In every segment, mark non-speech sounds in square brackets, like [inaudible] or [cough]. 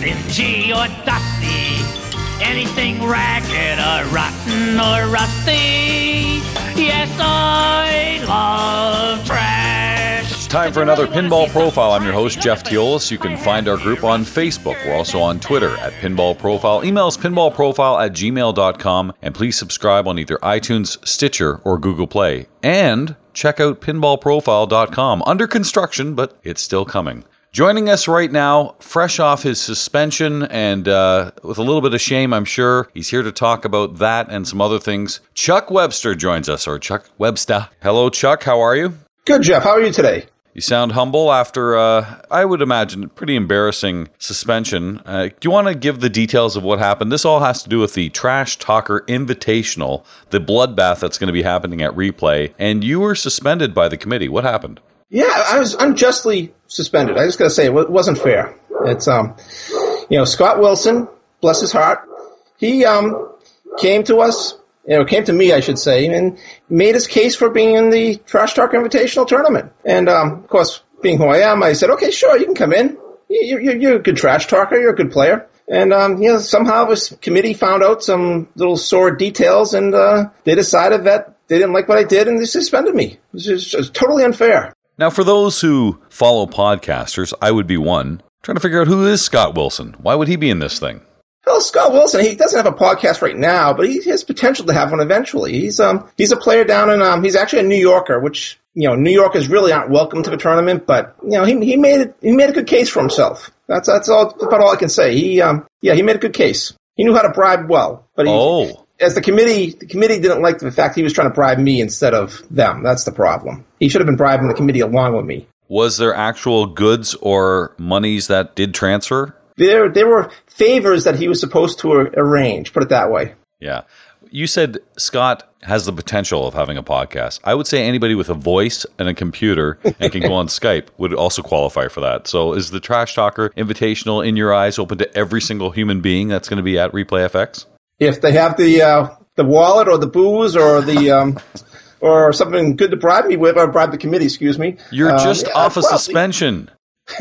dingy or dusty, anything ragged or rotten or rusty. Yes, I love trash. It's time for another Pinball Profile. I'm your host, Jeff Teolis. You can find our group on Facebook. We're also on Twitter at Pinball Profile. Email us pinballprofile at gmail.com. And please subscribe on either iTunes, Stitcher, or Google Play. And check out pinballprofile.com. Under construction, but it's still coming. Joining us right now, fresh off his suspension and uh, with a little bit of shame, I'm sure, he's here to talk about that and some other things. Chuck Webster joins us, or Chuck Webster. Hello, Chuck. How are you? Good, Jeff. How are you today? You sound humble after, uh, I would imagine, pretty embarrassing suspension. Uh, do you want to give the details of what happened? This all has to do with the Trash Talker Invitational, the bloodbath that's going to be happening at Replay, and you were suspended by the committee. What happened? Yeah, I was unjustly suspended. I just got to say, it wasn't fair. It's, um, you know, Scott Wilson, bless his heart, he um, came to us, you know, came to me, I should say, and made his case for being in the Trash Talk Invitational tournament. And, um, of course, being who I am, I said, okay, sure, you can come in. You, you, you're a good trash talker. You're a good player. And um, you know, somehow this committee found out some little sore details, and uh, they decided that they didn't like what I did, and they suspended me. It was just, totally unfair. Now, for those who follow podcasters, I would be one, trying to figure out who is Scott Wilson. Why would he be in this thing? Well, Scott Wilson, he doesn't have a podcast right now, but he has potential to have one eventually. He's um he's a player down in um he's actually a New Yorker, which you know New Yorkers really aren't welcome to the tournament, but you know he he made it he made a good case for himself. That's that's all that's about all I can say. He um yeah he made a good case. He knew how to bribe well, but he, Oh, as the committee, the committee didn't like the fact he was trying to bribe me instead of them. That's the problem. He should have been bribing the committee along with me. was there actual goods or monies that did transfer? There, there were favors that he was supposed to arrange. Put it that way. Yeah. You said Scott has the potential of having a podcast. I would say anybody with a voice and a computer and can go on [laughs] Skype would also qualify for that. So is the Trash Talker Invitational in your eyes open to every single human being that's going to be at Replay FX? If they have the uh, the wallet or the booze or the um, or something good to bribe me with, or bribe the committee, excuse me. You're um, just yeah, off a well, suspension. [laughs]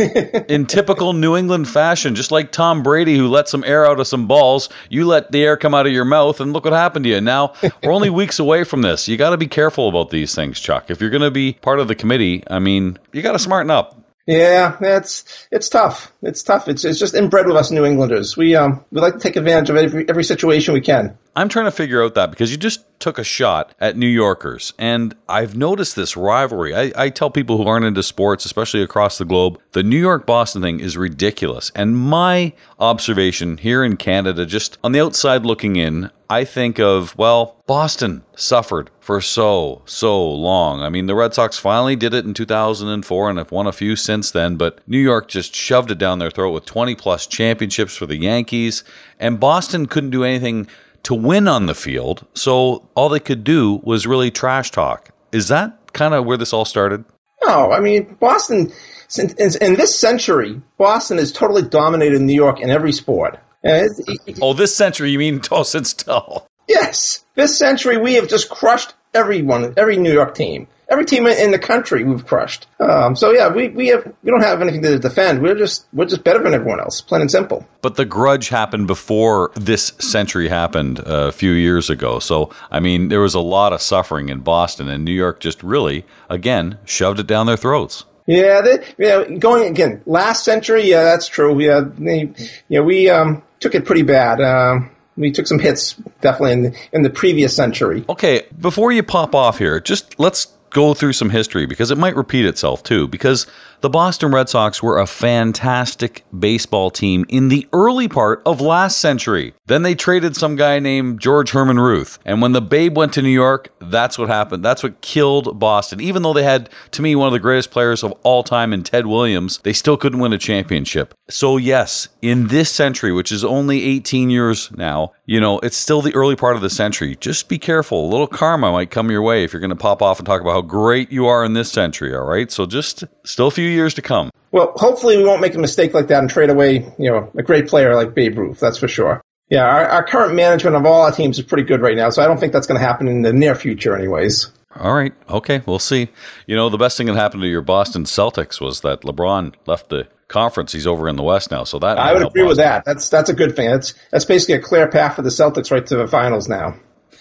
in typical New England fashion, just like Tom Brady, who let some air out of some balls, you let the air come out of your mouth, and look what happened to you. Now, we're only [laughs] weeks away from this. You got to be careful about these things, Chuck. If you're going to be part of the committee, I mean, you got to smarten up. Yeah, it's it's tough. It's tough. It's it's just inbred with us New Englanders. We um we like to take advantage of every every situation we can. I'm trying to figure out that because you just took a shot at New Yorkers, and I've noticed this rivalry. I, I tell people who aren't into sports, especially across the globe, the New York Boston thing is ridiculous. And my observation here in Canada, just on the outside looking in, I think of, well, Boston suffered for so, so long. I mean, the Red Sox finally did it in 2004 and have won a few since then, but New York just shoved it down their throat with 20 plus championships for the Yankees, and Boston couldn't do anything to win on the field, so all they could do was really trash talk. Is that kind of where this all started? No, I mean Boston. In, in, this century, Boston has totally dominated New York in every sport. Oh, this century, you mean oh, since tell. yes, this century we have just crushed everyone, every New York team, every team in the country we've crushed. Um, so yeah, we, we have we don't have anything to defend. We're just we're just better than everyone else, plain and simple. But the grudge happened before this century happened uh, a few years ago. So, I mean, there was a lot of suffering in Boston, and New York just really, again, shoved it down their throats. Yeah, they, you know, going again, last century, yeah, that's true. Yeah, they, you know, we um, took it pretty bad. Um, we took some hits definitely in the, in the previous century. Okay, before you pop off here, just let's go through some history because it might repeat itself too. Because the Boston Red Sox were a fantastic baseball team in the early part of last century. Then they traded some guy named George Herman Ruth. And when the Babe went to New York, that's what happened. That's what killed Boston. Even though they had, to me, one of the greatest players of all time in Ted Williams, they still couldn't win a championship. So, yes, in this century, which is only 18 years now, you know, it's still the early part of the century. Just be careful. A little karma might come your way if you're going to pop off and talk about how great you are in this century, all right? So, just still a few years to come. Well, hopefully we won't make a mistake like that and trade away, you know, a great player like Babe Ruth. That's for sure. Yeah, our, our current management of all our teams is pretty good right now, so I don't think that's going to happen in the near future, anyways. All right. Okay. We'll see. You know, the best thing that happened to your Boston Celtics was that LeBron left the conference. He's over in the West now, so that I would agree with that. That's that's a good thing. That's that's basically a clear path for the Celtics right to the finals now.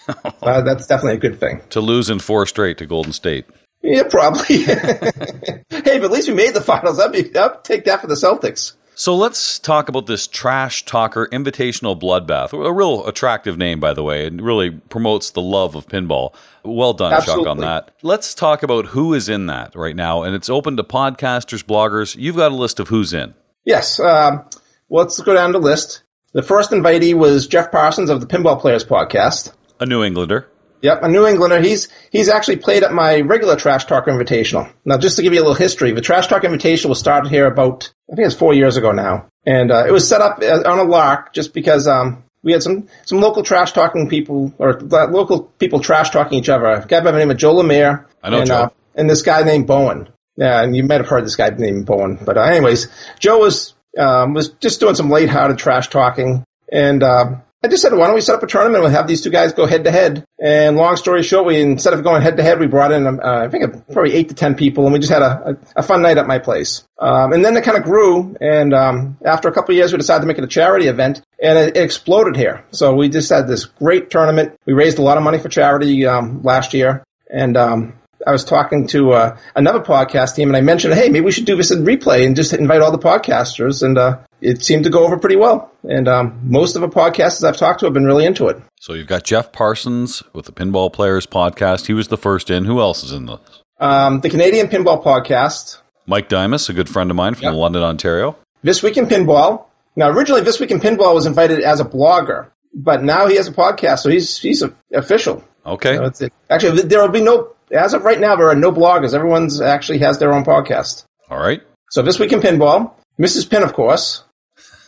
[laughs] uh, that's definitely a good thing. to lose in four straight to Golden State. Yeah, probably. [laughs] hey, but at least we made the finals. I'd, be, I'd take that for the Celtics. So let's talk about this Trash Talker Invitational Bloodbath. A real attractive name, by the way, and really promotes the love of pinball. Well done, Chuck, on that. Let's talk about who is in that right now. And it's open to podcasters, bloggers. You've got a list of who's in. Yes. Um, well, let's go down the list. The first invitee was Jeff Parsons of the Pinball Players podcast. A New Englander. Yep, a New Englander. He's he's actually played at my regular Trash Talk Invitational. Now, just to give you a little history, the Trash Talk Invitational was started here about I think it's four years ago now, and uh, it was set up uh, on a lark just because um, we had some some local trash talking people or uh, local people trash talking each other. A guy by the name of Joe Lemire. I know and, Joe. Uh, and this guy named Bowen. Yeah, and you might have heard this guy named Bowen. But uh, anyways, Joe was um, was just doing some lighthearted trash talking, and uh, I just said, why don't we set up a tournament? We'll have these two guys go head to head. And long story short, we instead of going head to head, we brought in uh, I think probably eight to ten people, and we just had a, a, a fun night at my place. Um, and then it kind of grew, and um, after a couple of years, we decided to make it a charity event, and it, it exploded here. So we just had this great tournament. We raised a lot of money for charity um, last year, and um, I was talking to uh, another podcast team, and I mentioned, hey, maybe we should do this in replay and just invite all the podcasters, and uh, it seemed to go over pretty well. And um, most of the podcasters I've talked to have been really into it. So you've got Jeff Parsons with the Pinball Players podcast. He was the first in. Who else is in this? Um, the Canadian Pinball Podcast, Mike Dimas, a good friend of mine from Yep. London, Ontario. This Week in Pinball. Now, originally, This Week in Pinball was invited as a blogger, but now he has a podcast, so he's he's a, official. Okay. So actually, there will be no, as of right now, there are no bloggers. Everyone's actually has their own podcast. All right. So This Week in Pinball, Mrs. Pin, of course.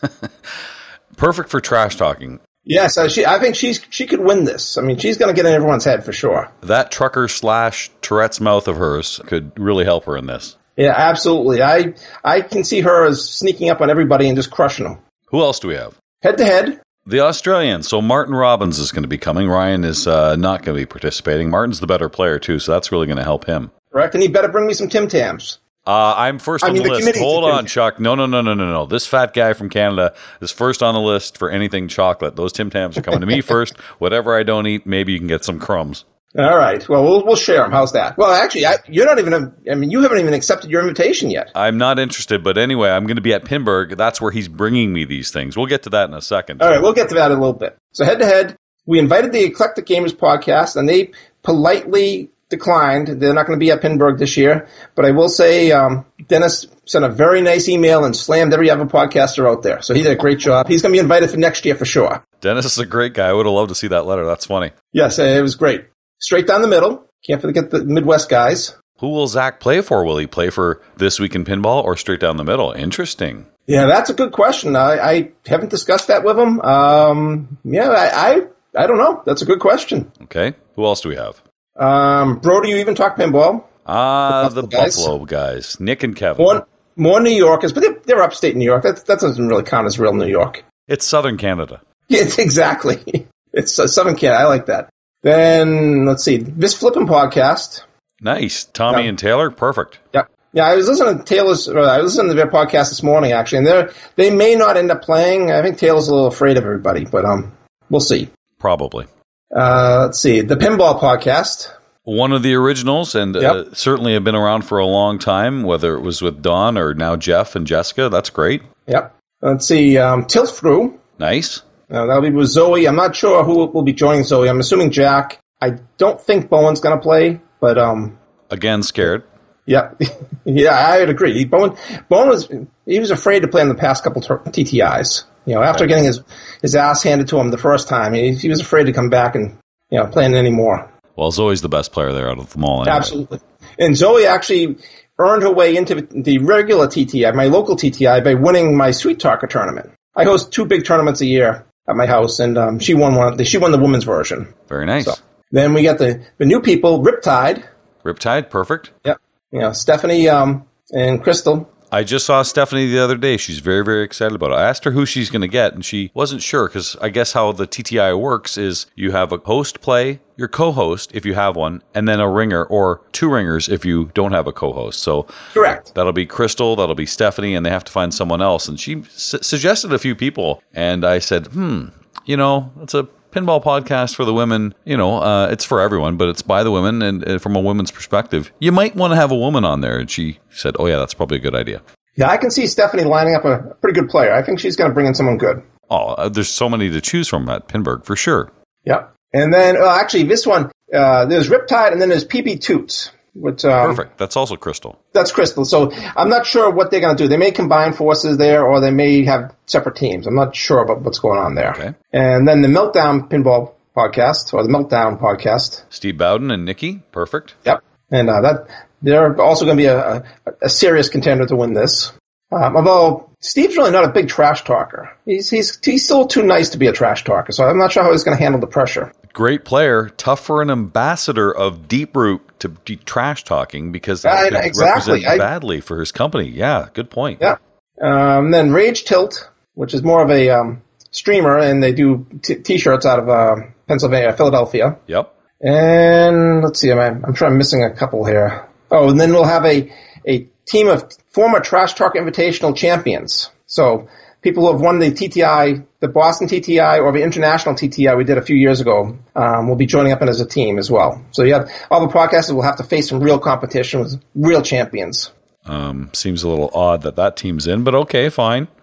[laughs] Perfect for trash talking. Yes, uh, she, I think she's she could win this. I mean, she's going to get in everyone's head for sure. That trucker slash Tourette's mouth of hers could really help her in this. Yeah, absolutely. I I can see her as sneaking up on everybody and just crushing them. Who else do we have? Head to head. The Australian. So Martin Robbins is going to be coming. Ryan is uh, not going to be participating. Martin's the better player too, so that's really going to help him. Correct. And he better bring me some Tim Tams. Uh, I'm first I on mean, the the list. Hold on. Chuck. No, no, no, no, no, no. This fat guy from Canada is first on the list for anything chocolate. Those Tim Tams are coming to me [laughs] first. Whatever I don't eat, maybe you can get some crumbs. All right. Well, we'll, we'll share them. How's that? Well, actually, I, you're not even. I mean, you haven't even accepted your invitation yet. I'm not interested, but anyway, I'm going to be at Pinburgh. That's where he's bringing me these things. We'll get to that in a second. All right, we'll get to that in a little bit. So head to head, we invited the Eclectic Gamers podcast, and they politely declined. They're not going to be at Pinburgh this year, but I will say um, Dennis sent a very nice email and slammed every other podcaster out there. So he did a great job. He's going to be invited for next year for sure. Dennis is a great guy. I would have loved to see that letter. That's funny. Yes, it was great. Straight down the middle. Can't forget the Midwest guys. Who will Zach play for? Will he play for This Week in Pinball or straight down the middle? Interesting. Yeah, that's a good question. I, I haven't discussed that with him. Um, yeah, I, I I don't know. That's a good question. Okay. Who else do we have? Um, bro, do you even talk pinball? Ah, the The Buffalo guys. Buffalo guys. Nick and Kevin. More, more New Yorkers, but they're, they're upstate New York. That, that doesn't really count as real New York. It's Southern Canada. Yeah, [laughs] it's exactly. It's uh, Southern Canada. I like that. Then let's see. This flipping podcast. Nice. Tommy Yeah. and Taylor. Perfect. Yeah. Yeah, I was listening to Taylor's. I was listening to their podcast this morning, actually, and they they may not end up playing. I think Taylor's a little afraid of everybody, but um, we'll see. Probably. Uh, let's see. The Pinball Podcast. One of the originals, and uh, certainly have been around for a long time, whether it was with Don or now Jeff and Jessica. That's great. Yep. Let's see. Um, Tilt Through. Nice. Uh, that'll be with Zoe. I'm not sure who will be joining Zoe. I'm assuming Jack. I don't think Bowen's going to play, but um, Again, scared. yeah, [laughs] yeah, I'd agree. He, Bowen, Bowen was he was afraid to play in the past couple TTIs. You know, after getting his his ass handed to him the first time, he, he was afraid to come back and you know playing anymore. Well, Zoe's the best player there out of them all. Anyway. Absolutely. And Zoe actually earned her way into the regular TTI, my local TTI, by winning my Sweet Talker tournament. I host two big tournaments a year at my house, and um, she won one. She won the women's version. Very nice. So then we got the the new people, Riptide. Riptide, perfect. Yep. You know, Stephanie um, and Crystal. I just saw Stephanie the other day. She's very, very excited about it. I asked her who she's going to get, and she wasn't sure because I guess how the TTI works is you have a host play, your co host, if you have one, and then a ringer or two ringers if you don't have a co host. So Correct. that'll be Crystal, that'll be Stephanie, and they have to find someone else. And she su- suggested a few people, and I said, hmm, you know, it's a pinball podcast for the women. You know, uh, it's for everyone, but it's by the women and uh, from a woman's perspective. You might want to have a woman on there. And she said, oh, yeah, that's probably a good idea. Yeah, I can see Stephanie lining up a pretty good player. I think she's going to bring in someone good. Oh, uh, there's so many to choose from at Pinburgh for sure. Yep. And then, uh, actually, this one, uh, there's Riptide and then there's PB Toots. Which, um, Perfect. That's also Crystal. That's Crystal. So I'm not sure what they're going to do. They may combine forces there, or they may have separate teams. I'm not sure about what's going on there. Okay. And then the Meltdown Pinball podcast, or the Meltdown podcast. Steve Bowden and Nikki. Perfect. Yep. And uh, that they're also going to be a, a, a serious contender to win this. Um, although Steve's really not a big trash talker. He's he's he's still too nice to be a trash talker. So I'm not sure how he's going to handle the pressure. Great player. Tough for an ambassador of Deep Root to be trash talking because that I- could exactly. represent I- badly for his company. Yeah, good point. Yeah. Um, then Rage Tilt, which is more of a um, streamer, and they do t- t-shirts out of uh, Pennsylvania, Philadelphia. Yep. And let's see, I'm, I'm sure I'm missing a couple here. Oh, and then we'll have a, a team of former Trash Talk Invitational champions. So people who have won the TTI, the Boston TTI or the International TTI we did a few years ago, um, will be joining up in as a team as well. So you have all the podcasters will have to face some real competition with real champions. Um, seems a little odd that that team's in, but okay, fine. [laughs]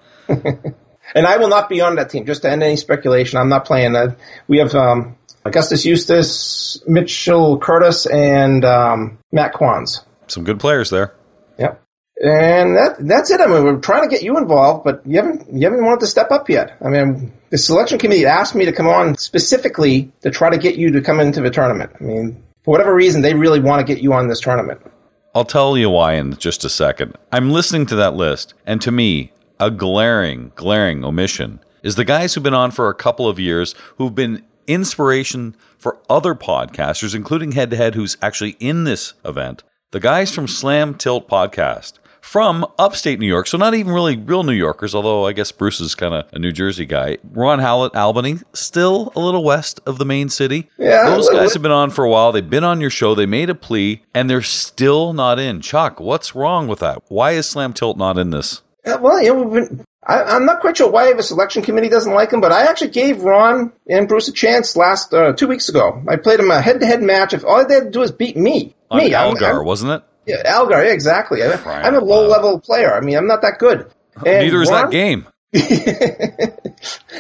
And I will not be on that team. Just to end any speculation, I'm not playing that. We have um, Augustus Eustace, Mitchell Curtis, and um, Matt Quans. Some good players there. And that that's it. I mean, we're trying to get you involved, but you haven't you haven't wanted to step up yet. I mean, the selection committee asked me to come on specifically to try to get you to come into the tournament. I mean, for whatever reason, they really want to get you on this tournament. I'll tell you why in just a second. I'm listening to that list, and to me, a glaring, glaring omission is the guys who've been on for a couple of years who've been inspiration for other podcasters, including Head to Head, who's actually in this event. The guys from Slam Tilt Podcast from upstate New York, so not even really real New Yorkers, although I guess Bruce is kind of a New Jersey guy. Ron Howlett, Albany, still a little west of the main city. Yeah, Those guys have been on for a while. They've been on your show. They made a plea, and they're still not in. Chuck, what's wrong with that? Why is Slam Tilt not in this? Uh, well, you know, been, I, I'm not quite sure why the selection committee doesn't like him, but I actually gave Ron and Bruce a chance last uh, two weeks ago. I played him a head-to-head match. If all they had to do is beat me, On me, I'm- Algar, I'm- wasn't it? Yeah, Algar, yeah, exactly. I, I'm a low level player. I mean, I'm not that good. And Neither is Ron- that game. [laughs]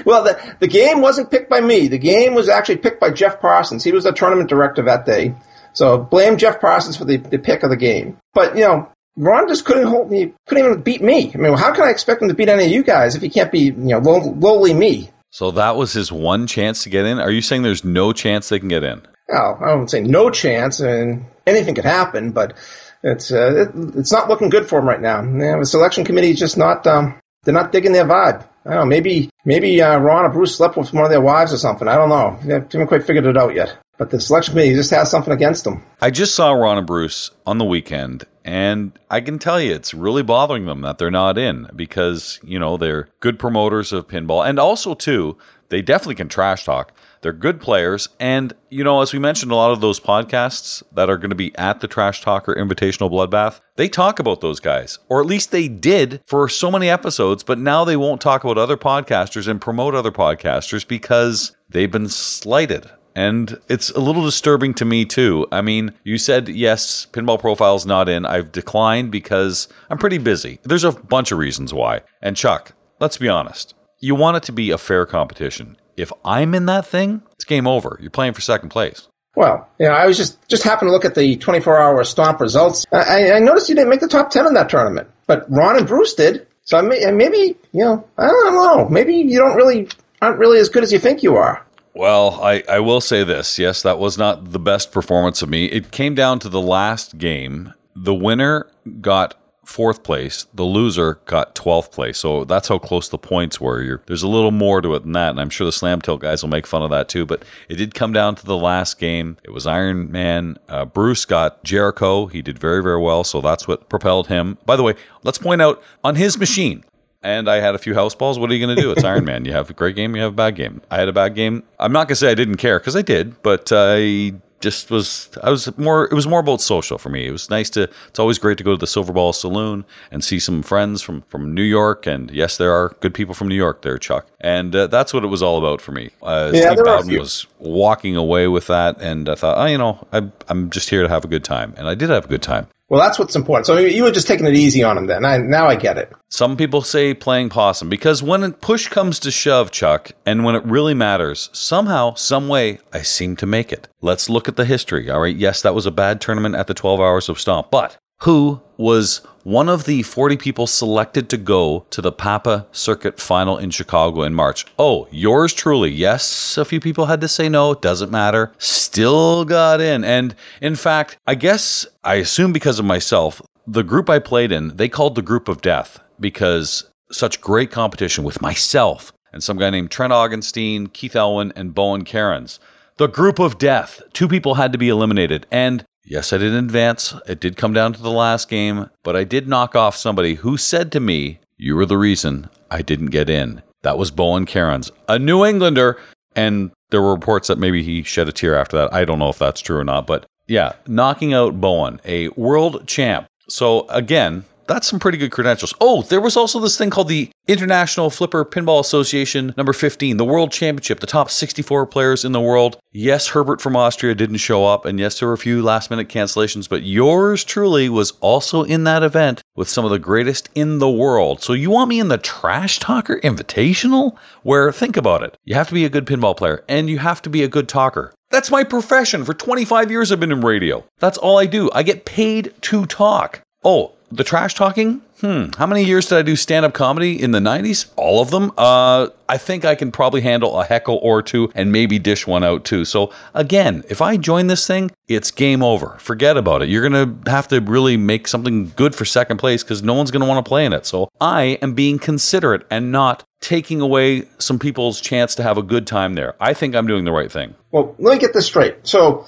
well, the, the game wasn't picked by me. The game was actually picked by Jeff Parsons. He was the tournament director that day. So blame Jeff Parsons for the, the pick of the game. But, you know, Ron just couldn't hold me, couldn't even beat me. I mean, how can I expect him to beat any of you guys if he can't beat, you know, low, lowly me? So that was his one chance to get in. Are you saying there's no chance they can get in? Well, I don't say no chance, and anything could happen, but it's uh, it, it's not looking good for him right now. Yeah, the selection committee is just not um, they're not digging their vibe. I don't know. Maybe maybe uh, Ron or Bruce slept with one of their wives or something. I don't know. They haven't quite figured it out yet. But the selection committee just has something against them. I just saw Ron and Bruce on the weekend, and I can tell you it's really bothering them that they're not in because, you know, they're good promoters of pinball. And also, too, they definitely can trash talk. They're good players. And, you know, as we mentioned, a lot of those podcasts that are going to be at the Trash Talker Invitational Bloodbath, they talk about those guys, or at least they did for so many episodes, but now they won't talk about other podcasters and promote other podcasters because they've been slighted. And it's a little disturbing to me too. I mean, you said yes, Pinball Profile's not in. I've declined because I'm pretty busy. There's a bunch of reasons why. And Chuck, let's be honest. You want it to be a fair competition. If I'm in that thing, it's game over. You're playing for second place. Well, you know, I was just just happened to look at the 24-hour stomp results. I, I noticed you didn't make the top 10 in that tournament, but Ron and Bruce did. So I may, maybe you know, I don't know. Maybe you don't really aren't really as good as you think you are. Well, I, I will say this. Yes, that was not the best performance of me. It came down to the last game. The winner got fourth place. The loser got 12th place. So that's how close the points were. You're, there's a little more to it than that. And I'm sure the Slam Tilt guys will make fun of that too. But it did come down to the last game. It was Iron Man. Uh, Bruce got Jericho. He did very, very well. So that's what propelled him. By the way, let's point out on his machine, and I had a few house balls. What are you going to do? It's Iron Man. You have a great game, you have a bad game. I had a bad game. I'm not going to say I didn't care because I did, but I just was I was more it was more about social for me. It was nice to it's always great to go to the Silver Ball Saloon and see some friends from from New York and yes there are good people from New York there Chuck. And uh, that's what it was all about for me. Uh, Yeah, Steve there are a Bowden was walking away with that and I thought, "Oh, you know, I I'm just here to have a good time." And I did have a good time. Well, that's what's important. So you were just taking it easy on him then. I, now I get it. Some people say playing possum because when push comes to shove, Chuck, and when it really matters, somehow, some way, I seem to make it. Let's look at the history. All right, yes, that was a bad tournament at the 12 Hours of Stomp, but who was one of the 40 people selected to go to the Papa Circuit final in Chicago in March? Oh, yours truly. Yes, a few people had to say no. Doesn't matter. Still got in. And in fact, I guess, I assume because of myself, the group I played in, they called the group of death because such great competition with myself and some guy named Trent Augenstein, Keith Elwin, and Bowen Kerins. The group of death. Two people had to be eliminated. And yes, I didn't advance. It did come down to the last game, but I did knock off somebody who said to me, You were the reason I didn't get in. That was Bowen Kerins, a New Englander. And there were reports that maybe he shed a tear after that. I don't know if that's true or not, but yeah, knocking out Bowen, a world champ. So again, that's some pretty good credentials. Oh, there was also this thing called the International Flipper Pinball Association number 15, the World Championship, the top 64 players in the world. Yes, Herbert from Austria didn't show up, and yes, there were a few last minute cancellations, but yours truly was also in that event with some of the greatest in the world. So you want me in the Trash Talker Invitational? Where, think about it, you have to be a good pinball player and you have to be a good talker. That's my profession. For 25 years, I've been in radio. That's all I do. I get paid to talk. Oh, the trash talking? Hmm. How many years did I do stand up comedy in the 90s? All of them? Uh, I think I can probably handle a heckle or two and maybe dish one out too. So, again, if I join this thing, it's game over. Forget about it. You're going to have to really make something good for second place because no one's going to want to play in it. So, I am being considerate and not taking away some people's chance to have a good time there. I think I'm doing the right thing. Well, let me get this straight. So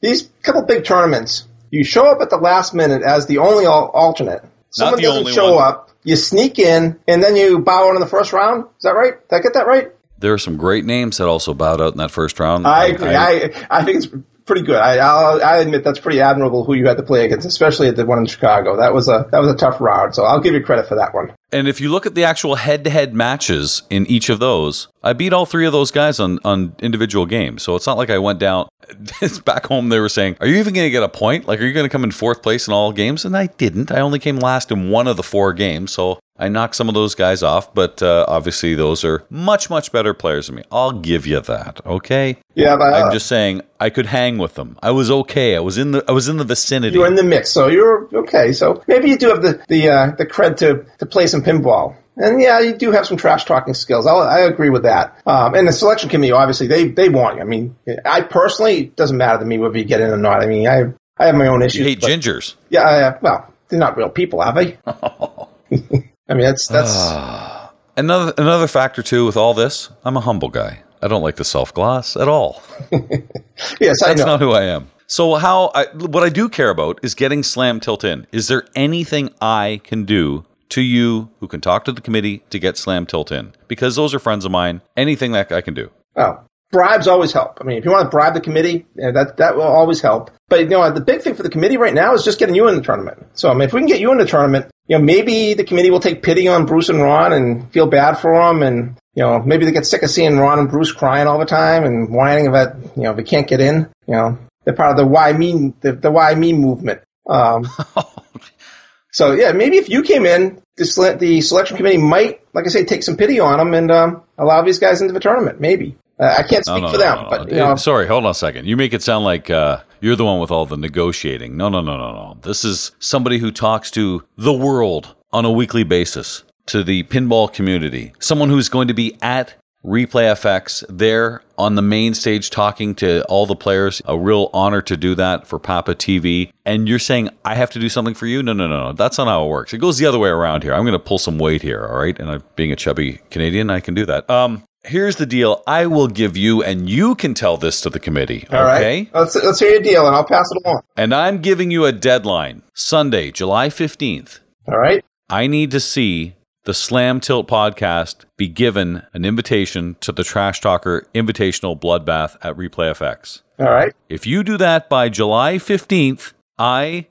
these couple big tournaments, you show up at the last minute as the only alternate. Someone the doesn't only show one. up. You sneak in, and then you bow out in the first round. Is that right? Did I get that right? There are some great names that also bowed out in that first round. I agree. I, I, think it's pretty good. I, I'll, I admit that's pretty admirable who you had to play against, especially at the one in Chicago. That was a that was a tough round. So I'll give you credit for that one. And if you look at the actual head-to-head matches in each of those, I beat all three of those guys on, on individual games. So it's not like I went down. [laughs] back home, they were saying, "Are you even going to get a point? Like, are you going to come in fourth place in all games?" And I didn't. I only came last in one of the four games. So I knocked some of those guys off. But uh, obviously, those are much much better players than me. I'll give you that. Okay. Yeah, but uh, I'm just saying I could hang with them. I was okay. I was in the I was in the vicinity. you were in the mix, so you're okay. So maybe you do have the the uh, the cred to to play some pinball. And yeah, you do have some trash talking skills. I'll, I agree with that. Um, and the selection committee, obviously, they they want you. I mean, I personally, it doesn't matter to me whether you get in or not. I mean, I I have my own issues. you hate but- gingers. Yeah, uh, well, they're not real people, are they? [laughs] [laughs] I mean, that's that's ah. Another another factor too with all this, I'm a humble guy. I don't like the self gloss at all. [laughs] yes, I know. not who I am. So how I what I do care about is getting slam tilt in. Is there anything I can do to you who can talk to the committee to get slam tilt in? Because those are friends of mine. Anything that I can do. Oh, bribes always help. I mean, if you want to bribe the committee, that that will always help. But you know, the big thing for the committee right now is just getting you in the tournament. So I mean, if we can get you in the tournament, you know, maybe the committee will take pity on Bruce and Ron and feel bad for them, and you know, maybe they get sick of seeing Ron and Bruce crying all the time and whining about you know they can't get in. You know, they're part of the why me the, the why me movement. Um, [laughs] so yeah, maybe if you came in, the, sele- the selection committee might, like I say, take some pity on them and um, allow these guys into the tournament. Maybe uh, I can't speak no, for no, them, no, but you know, Sorry, hold on a second. You make it sound like uh, you're the one with all the negotiating. No, no, no, no, no. This is somebody who talks to the world on a weekly basis, to the pinball community, someone who's going to be at Replay FX there on the main stage talking to all the players. A real honor to do that for Papa TV. And you're saying I have to do something for you? No, no, no, no. That's not how it works. It goes the other way around here. I'm going to pull some weight here, all right? And I, being a chubby Canadian, I can do that. Um, here's the deal. I will give you, and you can tell this to the committee. All right. okay. Let's let's hear your deal, and I'll pass it along. And I'm giving you a deadline Sunday, July 15th. All right. I need to see the Slam Tilt podcast be given an invitation to the Trash Talker Invitational Bloodbath at Replay FX. All right. If you do that by July 15th, I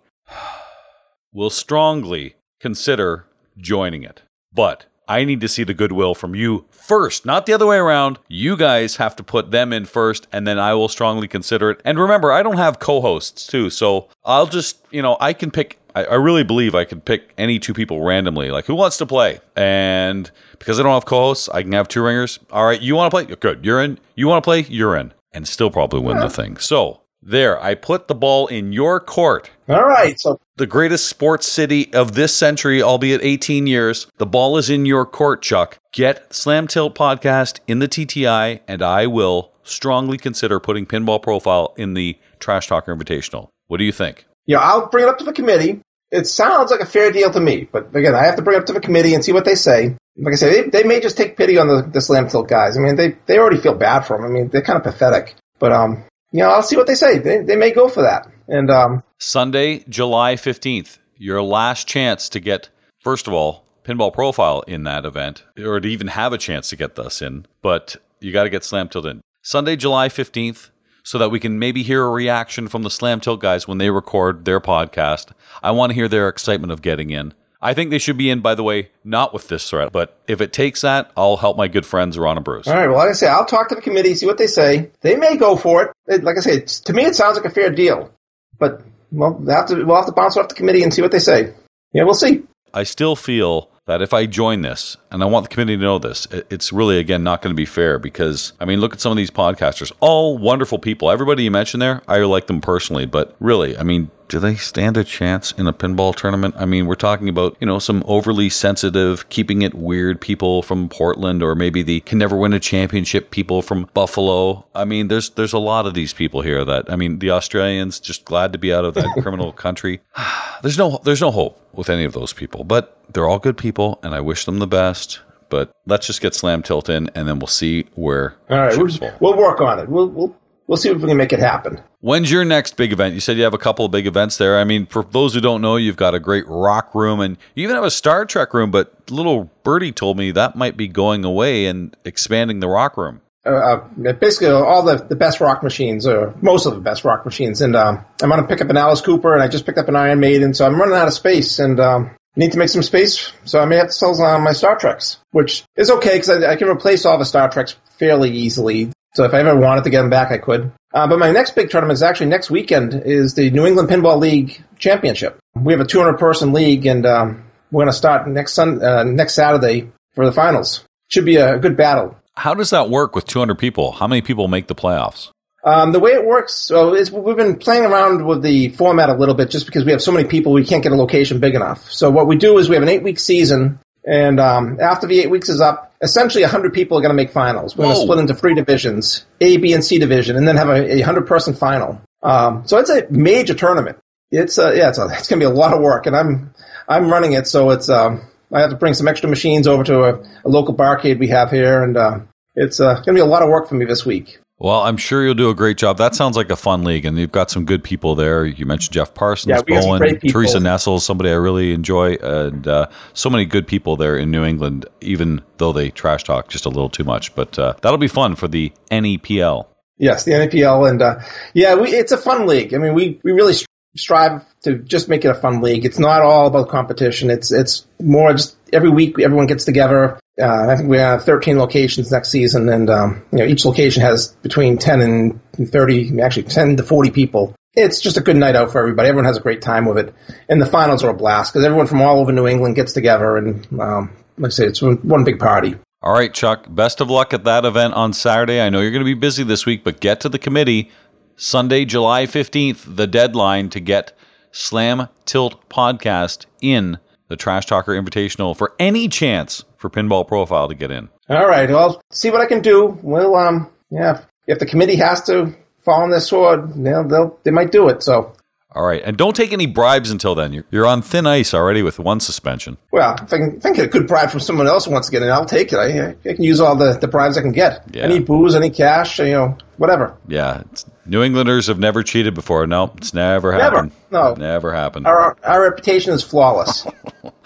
will strongly consider joining it. But I need to see the goodwill from you first, not the other way around. You guys have to put them in first, and then I will strongly consider it. And remember, I don't have co hosts too, so I'll just, you know, I can pick. I, really believe I could pick any two people randomly, like who wants to play. And because I don't have co hosts, I can have two ringers. All right, you want to play? Good, you're in. You want to play? You're in. And still probably win the thing. So there, I put the ball in your court All right. So the greatest sports city of this century, albeit 18 years. The ball is in your court, Chuck. Get Slam Tilt Podcast in the TTI, and I will strongly consider putting Pinball Profile in the Trash Talker Invitational. What do you think? yeah, I'll bring it up to the committee. It sounds like a fair deal to me, but again, I have to bring it up to the committee and see what they say. Like I say, they, they may just take pity on the, the slam tilt guys. I mean, they they already feel bad for them. I mean, they're kind of pathetic. But um, you know, I'll see what they say. They they may go for that. And um, Sunday, July 15th, your last chance to get, first of all, Pinball Profile in that event, or to even have a chance to get us in, but you got to get Slam Tilt in. Sunday, July 15th, so that we can maybe hear a reaction from the Slam Tilt guys when they record their podcast. I want to hear their excitement of getting in. I think they should be in, by the way, not with this threat, but if it takes that, I'll help my good friends Ron and Bruce. all right. Well, like I say, I'll talk to the committee, see what they say. They may go for it. Like I say, it's, to me, it sounds like a fair deal. But well, we'll have to we'll have to bounce off the committee and see what they say. Yeah, we'll see. I still feel that if I join this, and I want the committee to know this, it's really, again, not going to be fair because, I mean, look at some of these podcasters, all wonderful people. Everybody you mentioned there, I like them personally, but really, I mean, do they stand a chance in a pinball tournament? I mean, we're talking about, you know, some overly sensitive, keeping it weird people from Portland or maybe the can never win a championship people from Buffalo. I mean, there's there's a lot of these people here that I mean, the Australians just glad to be out of that [laughs] criminal country. [sighs] There's no there's no hope with any of those people, but they're all good people and I wish them the best. But let's just get Slam Tilt in and then we'll see where All right, we'll, we'll work on it. We'll we'll we'll see if we can make it happen. When's your next big event? You said you have a couple of big events there. I mean, for those who don't know, you've got a great rock room and you even have a Star Trek room, but little Birdie told me that might be going away and expanding the rock room. uh, uh, basically all the, the best rock machines, or most of the best rock machines. And um, I'm going to pick up an Alice Cooper, and I just picked up an Iron Maiden, so I'm running out of space, and um, need to make some space. So I may have to sell some of my Star Treks, which is okay because I, I can replace all the Star Treks fairly easily. So if I ever wanted to get them back, I could. Uh, but my next big tournament is actually next weekend is the New England Pinball League Championship. We have a 200 person league, and um, we're going to start next sun uh, next Saturday for the finals. Should be a good battle. How does that work with 200 people? How many people make the playoffs? Um, the way it works, so is we've been playing around with the format a little bit just because we have so many people, we can't get a location big enough. So what we do is we have an eight week season, and um, after the eight weeks is up, essentially 100 people are going to make finals. We're going to split into three divisions, A, B, and C division, and then have a, a 100 person final. Um, so it's a major tournament. It's uh, yeah, it's, a, it's going to be a lot of work, and I'm I'm running it, so it's um, I have to bring some extra machines over to a, a local barcade we have here, and uh, it's uh, going to be a lot of work for me this week. Well, I'm sure you'll do a great job. That sounds like a fun league, and you've got some good people there. You mentioned Jeff Parsons, Yeah, we Bowen. Teresa Nessel, somebody I really enjoy, and uh, so many good people there in New England, even though they trash talk just a little too much. But uh, that'll be fun for the NEPL. Yes, the NPL, and uh, yeah, we, it's a fun league. I mean, we, we really strive to just make it a fun league. It's not all about competition. It's it's more just every week everyone gets together. Uh, I think we have 13 locations next season, and um, you know each location has between 10 and 30, actually 10 to 40 people. It's just a good night out for everybody. Everyone has a great time with it, and the finals are a blast because everyone from all over New England gets together, and um, like I say, it's one one big party. All right, Chuck, best of luck at that event on Saturday. I know you're going to be busy this week, but get to the committee. Sunday, July 15th, the deadline to get Slam Tilt Podcast in the Trash Talker Invitational for any chance for Pinball Profile to get in. All right. Well, see what I can do. We'll, um, yeah, if the committee has to fall on their sword, they'll, they'll, they might do it. So, All right, and don't take any bribes until then. You're, you're on thin ice already with one suspension. well, if I can, if I can get a good bribe from someone else who wants to get in, I'll take it. I, I can use all the, the bribes I can get. Yeah. Any booze, any cash, you know, whatever. Yeah, New Englanders have never cheated before. No, it's never Never. happened. No. never happened. Our, our reputation is flawless.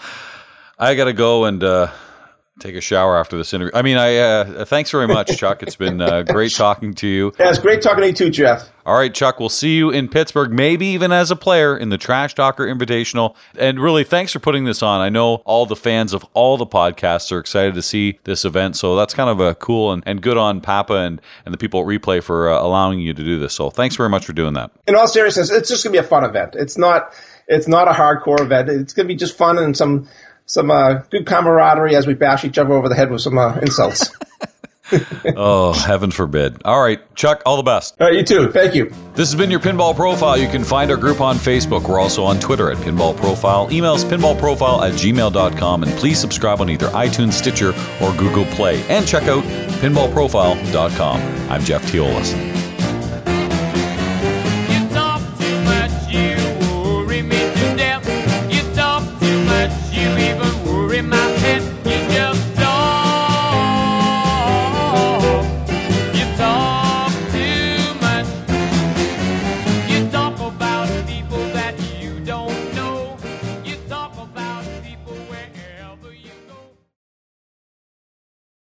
[laughs] I got to go and uh, take a shower after this interview. I mean, I uh, thanks very much, Chuck. It's been uh, great talking to you. yeah, it's great talking to you too, Jeff. All right, Chuck, we'll see you in Pittsburgh, maybe even as a player in the Trash Talker Invitational. And really, thanks for putting this on. I know all the fans of all the podcasts are excited to see this event. So that's kind of a cool and, and good on Papa and, and the people at Replay for uh, allowing you to do this. So thanks very much for doing that. in all seriousness, it's just gonna be a fun event. It's not it's not a hardcore event. It's gonna be just fun and some some uh, good camaraderie as we bash each other over the head with some uh, insults. [laughs] Oh, heaven forbid. All right, Chuck, all the best. all right, you too. Thank you. This has been your Pinball Profile. You can find our group on Facebook. We're also on Twitter at Pinball Profile. Email us pinballprofile at gmail.com and please subscribe on either iTunes, Stitcher, or Google Play. And check out pinballprofile.com. I'm Jeff Teolis.